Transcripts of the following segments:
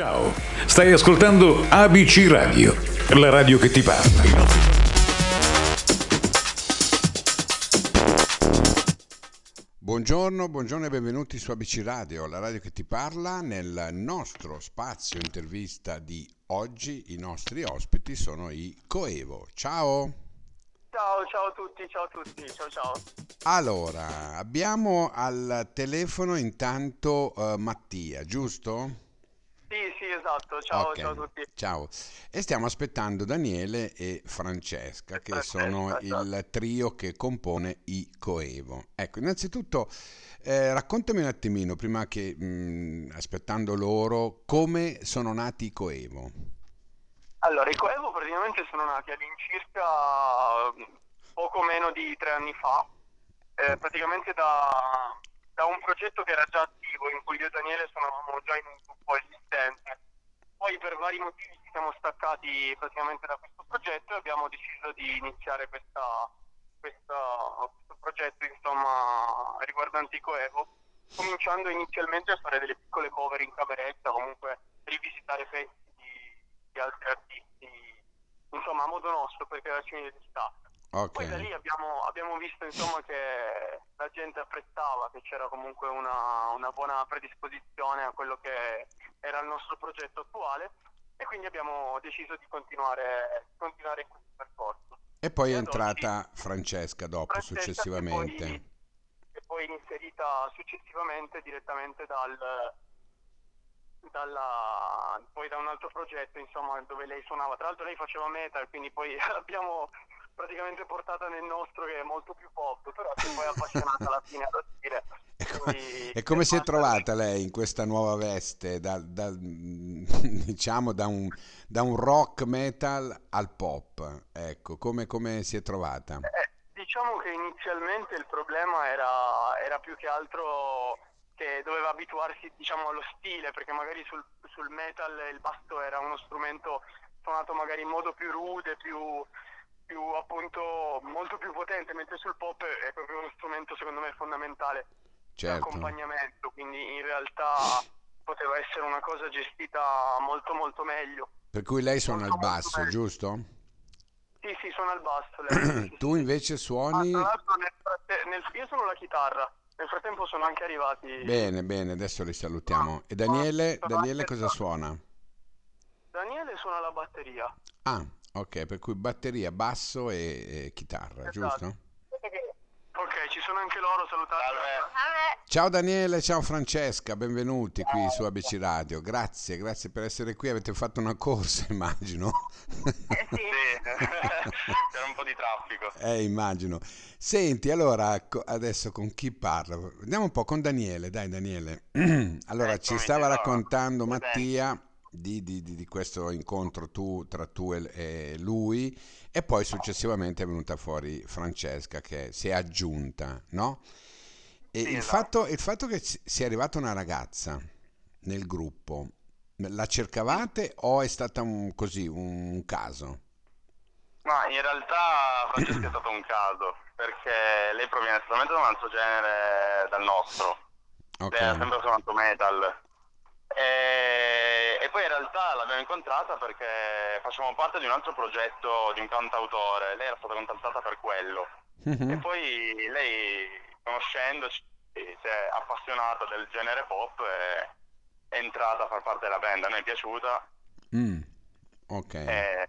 Ciao, stai ascoltando ABC Radio, la radio che ti parla. Buongiorno, buongiorno e benvenuti su ABC Radio, la radio che ti parla. Nel nostro spazio intervista di oggi i nostri ospiti sono i Coevo. Ciao! Ciao, ciao a tutti, ciao a tutti, ciao ciao. Allora, abbiamo al telefono intanto uh, Mattia, giusto? Sì, esatto. Ciao, Ok, ciao a tutti. Ciao. E stiamo aspettando Daniele e Francesca, che Francesca, sono esatto. il trio che compone i Coevo. Ecco, innanzitutto eh, raccontami un attimino, prima che mh, aspettando loro, come sono nati i Coevo. Allora, i Coevo praticamente sono nati all'incirca poco meno di tre anni fa, eh, praticamente da, da un progetto che era già attivo, in cui io e Daniele suonavamo già in un gruppo esistente. Poi per vari motivi ci siamo staccati praticamente da questo progetto e abbiamo deciso di iniziare questa, questa- questo progetto insomma riguardante i Coevo, cominciando inizialmente a fare delle piccole cover in cameretta, comunque rivisitare pezzi di, di altri artisti, insomma a modo nostro per crearci un'identità. Poi da lì abbiamo, abbiamo visto insomma che la gente apprezzava, che c'era comunque una, una buona predisposizione a quello che era il nostro progetto attuale e quindi abbiamo deciso di continuare, continuare in questo percorso. e poi è E ad oggi- entrata Francesca dopo, Francesca, successivamente. poi- E poi inserita successivamente direttamente dal, dalla, poi da un altro progetto insomma dove lei suonava. Tra l'altro lei faceva metal, quindi poi l'abbiamo praticamente portata nel nostro che è molto più pop, però si è poi appassionata alla fine ad dire. E co- Quindi- E come si è trovata lei in questa nuova veste, dal- dal- diciamo da un, da un rock metal al pop? Ecco, come, come si è trovata? Eh, diciamo che inizialmente il problema era, era più che altro che doveva abituarsi diciamo, allo stile, perché magari sul, sul metal il basso era uno strumento suonato magari in modo più rude, più, più appunto molto più potente, mentre sul pop è proprio uno strumento secondo me fondamentale di Certo. accompagnamento, quindi in realtà poteva essere una cosa gestita molto molto meglio. Per cui lei suona il Molto, molto basso, giusto? Sì, sì, suona il basso. lei, Tu invece Ah, suoni... l'altro nel nel- io sono la chitarra, nel frattempo sono anche arrivati. Bene, bene, adesso li salutiamo. E Daniele, Sono Daniele cosa suona? Daniele suona la batteria. Ah, ok, per cui batteria, basso e, e chitarra, Esatto. giusto? Ok, ci sono anche loro, salutate. Ciao Daniele, ciao Francesca, benvenuti qui su ABC Radio. Grazie, grazie per essere qui. Avete fatto una corsa, immagino. Eh Sì, c'era un po' di traffico. Eh, immagino. Senti, allora, adesso con chi parlo? Andiamo un po' con Daniele, dai Daniele. Allora, ci Eccomi, stava allora, raccontando. Mattia di, di- di- questo incontro tu, tra tu e, e lui e poi successivamente è venuta fuori Francesca che si è aggiunta, no? E Sì, il, esatto. fatto, il fatto che sia arrivata una ragazza nel gruppo, la cercavate o è stata un, così, un caso? Ma in realtà Francesca è stato un caso, perché lei proviene totalmente da un altro genere dal nostro. Ok. Lei ha sempre suonato metal. E, realtà l'abbiamo incontrata perché facciamo parte di un altro progetto di un cantautore. Lei era stata contattata per quello. Mhm. E poi lei, conoscendoci, si è appassionata del genere pop e è entrata a far parte della band. A noi è piaciuta Mm, Ok. e,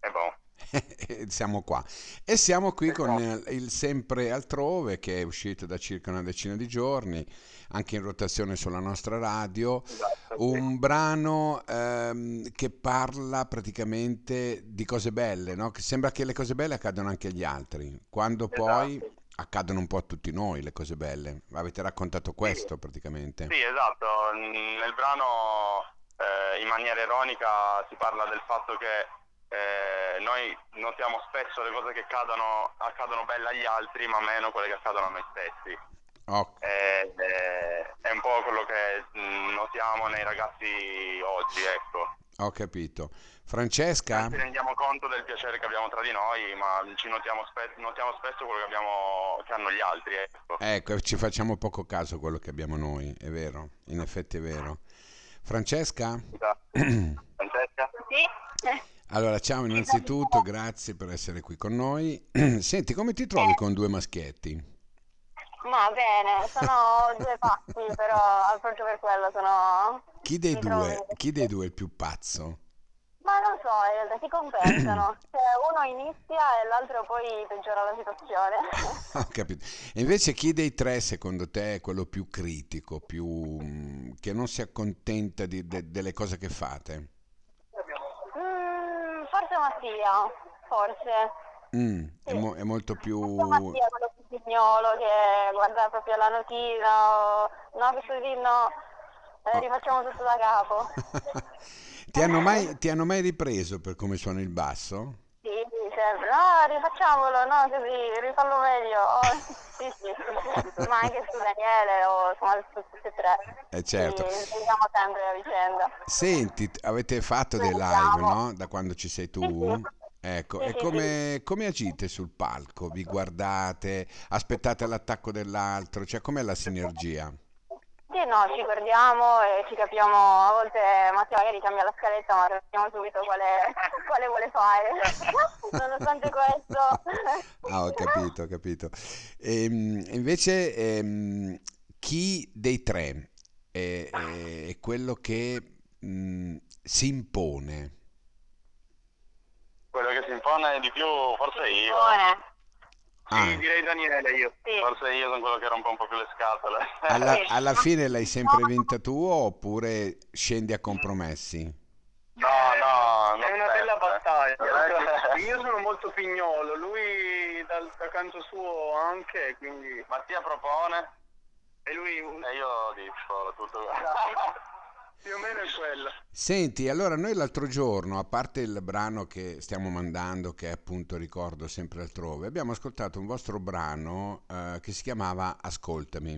e boh. Siamo qua. E siamo qui con eh, il Sempre Altrove che è uscito da circa una decina di giorni, anche in rotazione sulla nostra radio. Esatto, sì. Un brano ehm, che parla praticamente di cose belle, no? Che sembra che le cose belle accadono anche agli altri, quando poi Esatto. accadono un po' a tutti noi le cose belle. Avete raccontato questo praticamente. Sì, esatto. Nel brano, eh, in maniera ironica, si parla del fatto che eh, noi notiamo spesso le cose che accadono, accadono belle agli altri, ma meno quelle che accadono a noi stessi. Ok. E- e- è un po' quello che mm, notiamo nei ragazzi oggi, ecco. Ho capito. Francesca? Ci rendiamo conto del piacere che abbiamo tra di noi, ma ci notiamo, spe- notiamo spesso quello che, abbiamo, che hanno gli altri, ecco. Ecco, ci facciamo poco caso a quello che abbiamo noi, è vero, in effetti è vero. Francesca? Francesca? Sì? Allora, ciao innanzitutto, grazie per essere qui con noi. Senti, come ti trovi con due maschietti? Ma bene, sono due pazzi, però proprio per quello sono... Chi dei due, chi dei due è il più pazzo? Ma non so, in realtà si compensano. Cioè, uno inizia e l'altro poi peggiora la situazione. Ho capito. E invece chi dei tre secondo te è quello più critico, più mm, che non si accontenta di- de- delle cose che fate? Mattia, forse. Mm, è, Sì. mo- è molto più... Mattia, quello più pignolo che guarda proprio la notina. No, questo lì no, eh, rifacciamo tutto da capo. Ti hanno mai, ti hanno mai ripreso per come suona il basso? Sì, sì, sempre. No, rifacciamolo, no, così, rifallo meglio. Oh, sì, sì, sì, sì. Ma anche su Daniele o insomma su tutti e tre. Eh, certo. Sentiamo sempre a vicenda. Senti, avete fatto dei live, no? Da quando ci sei tu? Sì, sì. Ecco, Sì, e sì, come, come agite sul palco? Vi guardate, aspettate l'attacco dell'altro? Cioè, com'è la sinergia? Sì, no, ci guardiamo e ci capiamo, a volte Matteo magari cambia la scaletta, ma capiamo subito quale, quale vuole fare. Nonostante questo... Ah, ho capito, ho capito. Ehm, invece, ehm, chi dei tre è, è- quello che mm, si impone? Quello che si impone di più forse io. Buone. Ah, Sì, direi Daniele io. Sì. Forse io sono quello che rompe un po' più le scatole. alla, Sì. alla fine l'hai sempre vinta tu oppure scendi a compromessi? No, no, È una bella sempre. battaglia. Io sono molto pignolo, lui dal, da canto suo anche, quindi... Mattia propone E lui e io dico tutto. più o meno è quello. Senti, allora noi l'altro giorno, a parte il brano che stiamo mandando, che è appunto ricordo sempre altrove, abbiamo ascoltato un vostro brano eh, che si chiamava Ascoltami.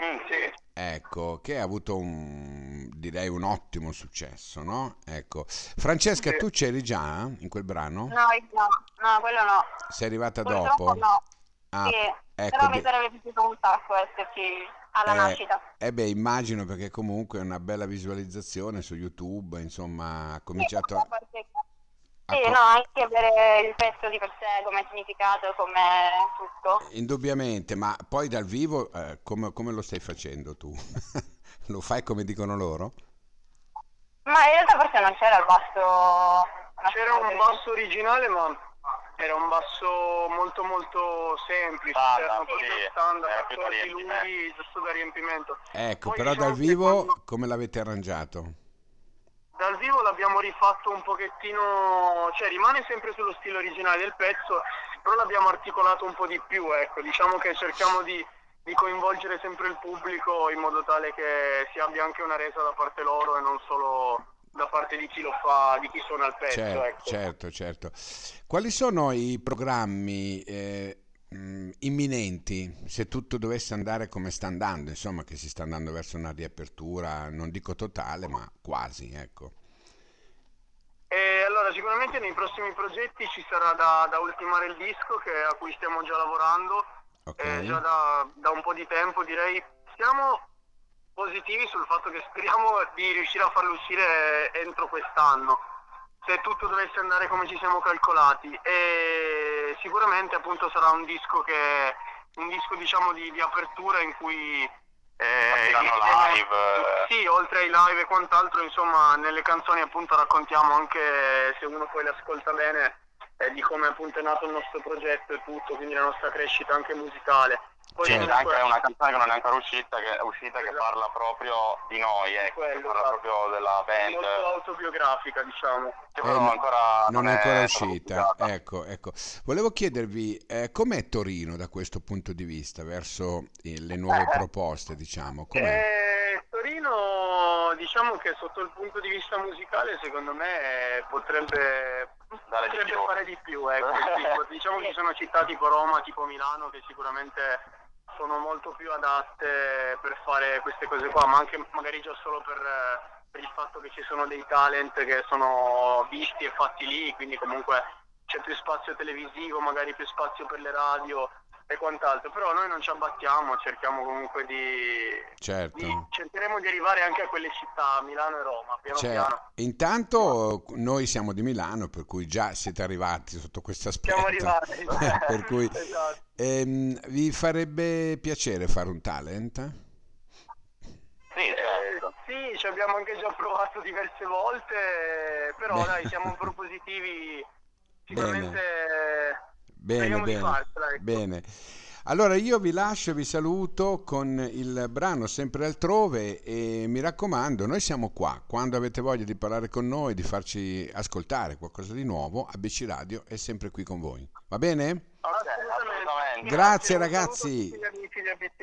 Mm, sì. Ecco, che ha avuto un, direi un ottimo successo, no? Ecco. Francesca, Sì. tu c'eri già in quel brano? No, io no, no, quello no. Sei arrivata Purtroppo dopo? no. Ah, sì, ecco, però mi sarebbe piaciuto un sacco esserci alla Eh, nascita. Eh beh, immagino perché comunque è una bella visualizzazione su YouTube, insomma, ha cominciato a... Sì, a co- no, anche per il pezzo di per sé, come significato, come tutto. Indubbiamente, ma poi dal vivo eh, come, come lo stai facendo tu? Lo fai come dicono loro? Ma in realtà forse non c'era il basso... C'era un basso originale, ma era un basso molto molto semplice, Standard, erano sì, standard, era accordi lunghi, giusto da riempimento. Ecco, Poi però diciamo dal vivo quando- come l'avete arrangiato? Dal vivo l'abbiamo rifatto un pochettino, cioè rimane sempre sullo stile originale del pezzo, però l'abbiamo articolato un po' di più, ecco, diciamo che cerchiamo di, di coinvolgere sempre il pubblico in modo tale che si abbia anche una resa da parte loro e non solo da parte di chi lo fa, di chi suona il pezzo, Certo, ecco. certo, certo. Quali sono i programmi eh, mh, imminenti, se tutto dovesse andare come sta andando, insomma, che si sta andando verso una riapertura, non dico totale, ma quasi, ecco. E allora sicuramente nei prossimi progetti ci sarà da, da ultimare il disco che- a cui stiamo già lavorando, Ok? eh, già da, da un po' di tempo direi. Siamo positivi sul fatto che speriamo di riuscire a farlo uscire entro quest'anno, se tutto dovesse andare come ci siamo calcolati. E sicuramente appunto sarà un disco che un disco diciamo di, di apertura in cui eh, live, eh. sì, oltre ai live e quant'altro, insomma, nelle canzoni appunto raccontiamo anche, se uno poi le ascolta bene, eh, di come appunto è nato il nostro progetto e tutto, quindi la nostra crescita anche musicale. Poi C'è comunque- anche una canzone che non è ancora uscita, che, è uscita, che Esatto. parla proprio di noi, che Quello, parla esatto. proprio della band. molto autobiografica, diciamo. Che Eh, però ancora non è ancora stata uscita, ecco, ecco. Volevo chiedervi eh, com'è Torino da questo punto di vista, verso eh, le nuove proposte, diciamo, com'è? Eh, Torino, diciamo che sotto il punto di vista musicale, secondo me eh, potrebbe, potrebbe fare di più. Ecco, sì. Diciamo che ci sono città tipo Roma, tipo Milano, che sicuramente sono molto più adatte per fare queste cose qua, ma anche magari già solo per, per il fatto che ci sono dei talent che sono visti e fatti lì, quindi comunque c'è più spazio televisivo, magari più spazio per le radio e quant'altro, però noi non ci abbattiamo, cerchiamo comunque di, Certo. di- cercheremo di arrivare anche a quelle città, Milano e Roma, piano Cioè, piano. intanto noi siamo di Milano, per cui già siete arrivati sotto questo aspetto. Siamo arrivati. per cui Esatto. ehm, vi farebbe piacere fare un talent? Sì, certo. Sì, ci abbiamo anche già provato diverse volte, però Beh. dai, siamo propositivi, sicuramente Bene, di bene, farcela. ecco. bene. Allora io vi lascio, vi saluto con il brano Sempre altrove e mi raccomando, noi siamo qua, quando avete voglia di parlare con noi, di farci ascoltare qualcosa di nuovo, ABC Radio è sempre qui con voi. Va bene? assolutamente. Grazie, ragazzi.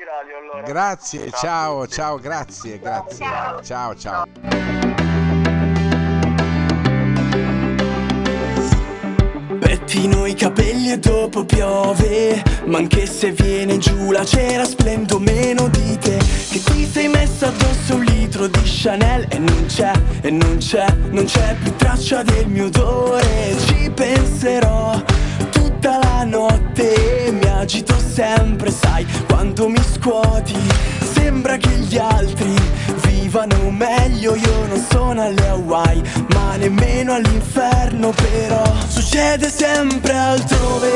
Radio, allora. Grazie, ciao, ciao, grazie, grazie. Ciao, ciao. Pettino i capelli e dopo piove. Ma anche se viene giù la cera splendo meno di te. Che ti sei messa addosso un litro di Chanel E non c'è, e non c'è, non c'è più traccia del mio odore. Ci penserò tutta la notte. Mi agito sempre, sai, quando mi scuoti. Sembra che gli altri vivano meglio Io non sono alle Hawaii, nemmeno all'inferno Però succede sempre altrove.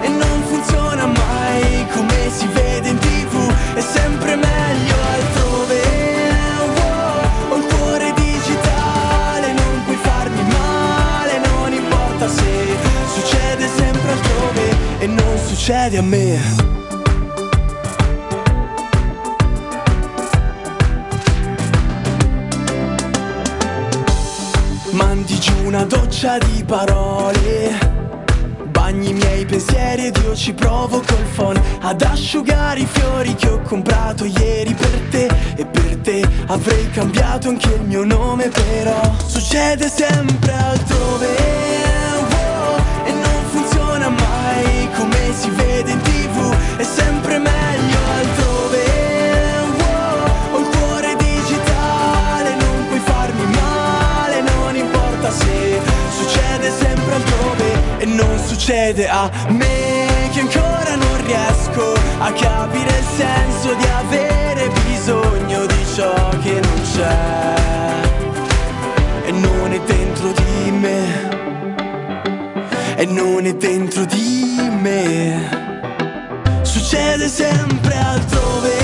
E non funziona mai come si vede in tv È sempre meglio altrove. Ho il cuore digitale, non puoi farmi male Non importa se succede sempre altrove E non succede a me doccia di parole. Bagni i miei pensieri ed io ci provo col phone Ad asciugare i fiori che ho comprato ieri per te. E per te avrei cambiato anche il mio nome Però succede sempre altrove succede a me che ancora non riesco A capire il senso di avere bisogno di ciò che non c'è. E non è dentro di me. E non è dentro di me. Succede sempre altrove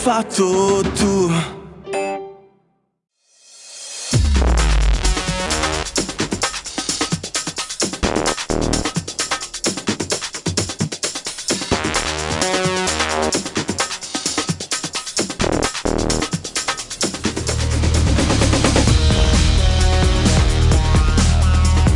fatto tu.